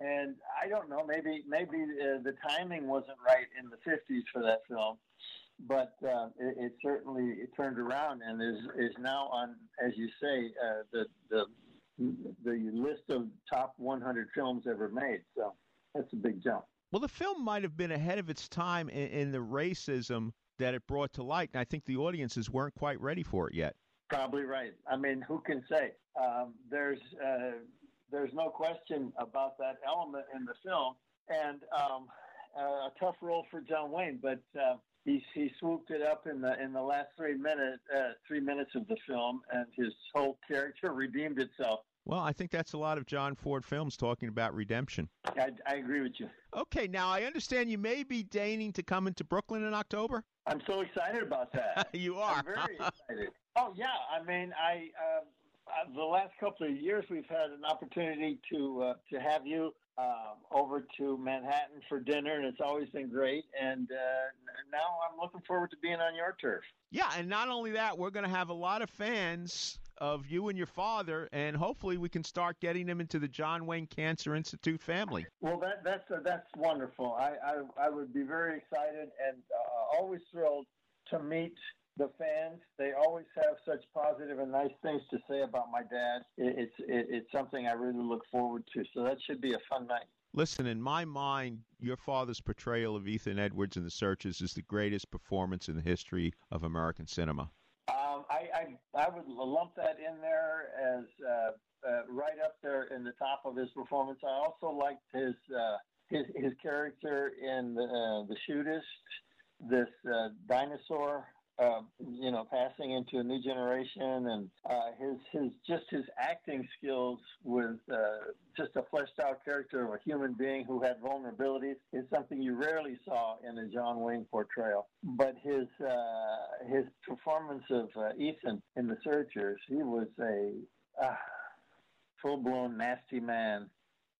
Speaker 20: And I don't know, maybe maybe uh, the timing wasn't right in the '50s for that film, but uh, it, it, certainly it turned around and is is now on, as you say, uh, the the the list of top 100 films ever made. So that's a big jump.
Speaker 2: Well, the film might have been ahead of its time in, in the racism that it brought to light, and I think the audiences weren't quite ready for it yet.
Speaker 20: Probably right. I mean, who can say? Um, there's uh, there's no question about that element in the film, and um, a tough role for John Wayne, but uh, he he swooped it up in the in the last three minutes uh, three minutes of the film, and his whole character redeemed itself.
Speaker 2: Well, I think that's a lot of John Ford films talking about redemption.
Speaker 20: I, I agree with you.
Speaker 2: Okay, now I understand you may be deigning to come into Brooklyn in October.
Speaker 20: I'm so excited about that.
Speaker 2: you are.
Speaker 20: I'm very excited. Oh yeah, I mean, I uh, uh, the last couple of years we've had an opportunity to uh, to have you uh, over to Manhattan for dinner, and it's always been great. And uh, now I'm looking forward to being on your turf.
Speaker 2: Yeah, and not only that, we're going to have a lot of fans of you and your father, and hopefully we can start getting them into the John Wayne Cancer Institute family.
Speaker 20: Well, that that's uh, that's wonderful. I, I I would be very excited and uh, always thrilled to meet the fans. They always have such positive and nice things to say about my dad. It's it's something I really look forward to. So that should be a fun night.
Speaker 21: Listen, in my mind, your father's portrayal of Ethan Edwards in The Searchers is the greatest performance in the history of American cinema.
Speaker 20: Um, I, I I would lump that in there as uh, uh, right up there in the top of his performance. I also liked his uh, his his character in the, uh, the Shootist, this uh, dinosaur uh, you know, passing into a new generation, and uh, his his just his acting skills with uh, just a fleshed out character of a human being who had vulnerabilities is something you rarely saw in a John Wayne portrayal. But his uh, his performance of uh, Ethan in The Searchers, he was a uh, full blown nasty man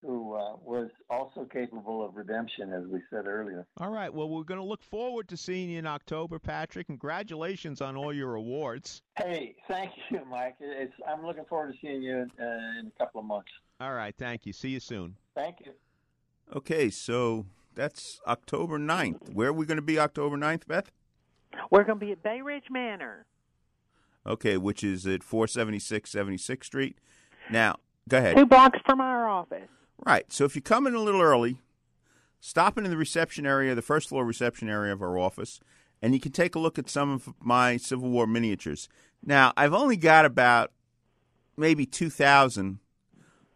Speaker 20: who uh, was also capable of redemption, as we said earlier.
Speaker 21: All right. Well, we're going to look forward to seeing you in October, Patrick. Congratulations on all your awards.
Speaker 20: Hey, thank you, Mike. It's, I'm looking forward to seeing you in, uh, in a couple of months.
Speaker 21: All right. Thank you. See you soon.
Speaker 20: Thank you.
Speaker 2: Okay, so that's October 9th. Where are we going to be October 9th, Beth?
Speaker 3: We're going to be at Bay Ridge Manor.
Speaker 2: Okay, which is at 476 76th Street. Now, go ahead.
Speaker 3: Two blocks from our office.
Speaker 2: Right. So if you come in a little early, stop in the reception area, the first floor reception area of our office, and you can take a look at some of my Civil War miniatures. Now, I've only got about maybe 2,000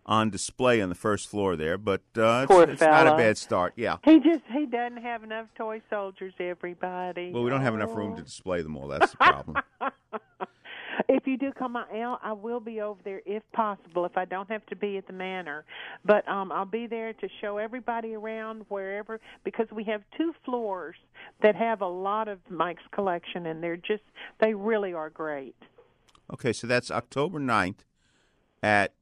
Speaker 2: on display on the first floor there, but uh, it's, it's not a bad start. Yeah.
Speaker 3: He just he doesn't have enough toy soldiers. Everybody.
Speaker 2: Well, we don't have enough room to display them all. That's the problem.
Speaker 3: if you do come out, I will be over there if possible. If I don't have to be at the manor, but um, I'll be there to show everybody around wherever because we have two floors that have a lot of Mike's collection, and they're just they really are great.
Speaker 2: Okay, so that's October 9th at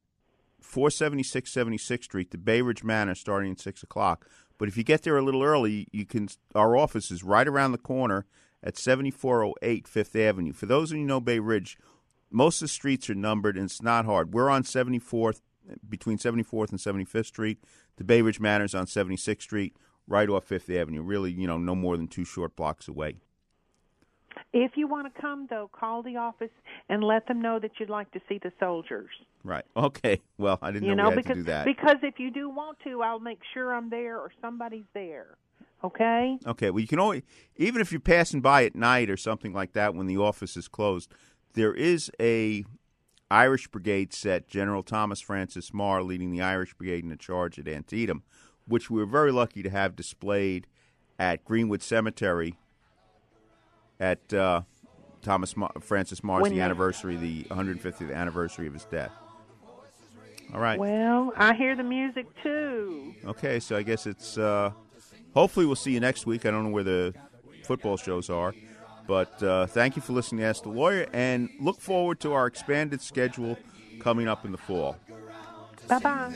Speaker 2: 476 76th Street, the Bay Ridge Manor, starting at six o'clock. But if you get there a little early, you can. Our office is right around the corner at 7408 Fifth Avenue. For those of you who know Bay Ridge, most of the streets are numbered, and it's not hard. We're on 74th, between 74th and 75th Street. The Bay Ridge Manor's on 76th Street, right off Fifth Avenue. Really, you know, no more than two short blocks away.
Speaker 3: If you want to come, though, call the office and let them know that you'd like to see the soldiers.
Speaker 2: Right. Okay. Well, I didn't
Speaker 3: you
Speaker 2: know,
Speaker 3: know
Speaker 2: we had
Speaker 3: because
Speaker 2: to do that.
Speaker 3: because if you do want to, I'll make sure I'm there or somebody's there. Okay.
Speaker 2: Okay. Well, you can always, even if you're passing by at night or something like that when the office is closed, there is a Irish Brigade set. General Thomas Francis Meagher leading the Irish Brigade in a charge at Antietam, which we were very lucky to have displayed at Greenwood Cemetery at uh, Thomas Mar- Francis Meagher's
Speaker 3: When
Speaker 2: the anniversary, the 150th anniversary of his death. All right.
Speaker 3: Well, I hear the music too.
Speaker 2: Okay, so I guess it's. Uh, hopefully, we'll see you next week. I don't know where the football shows are, but uh, thank you for listening to Ask the Lawyer, and look forward to our expanded schedule coming up in the fall.
Speaker 3: Bye bye.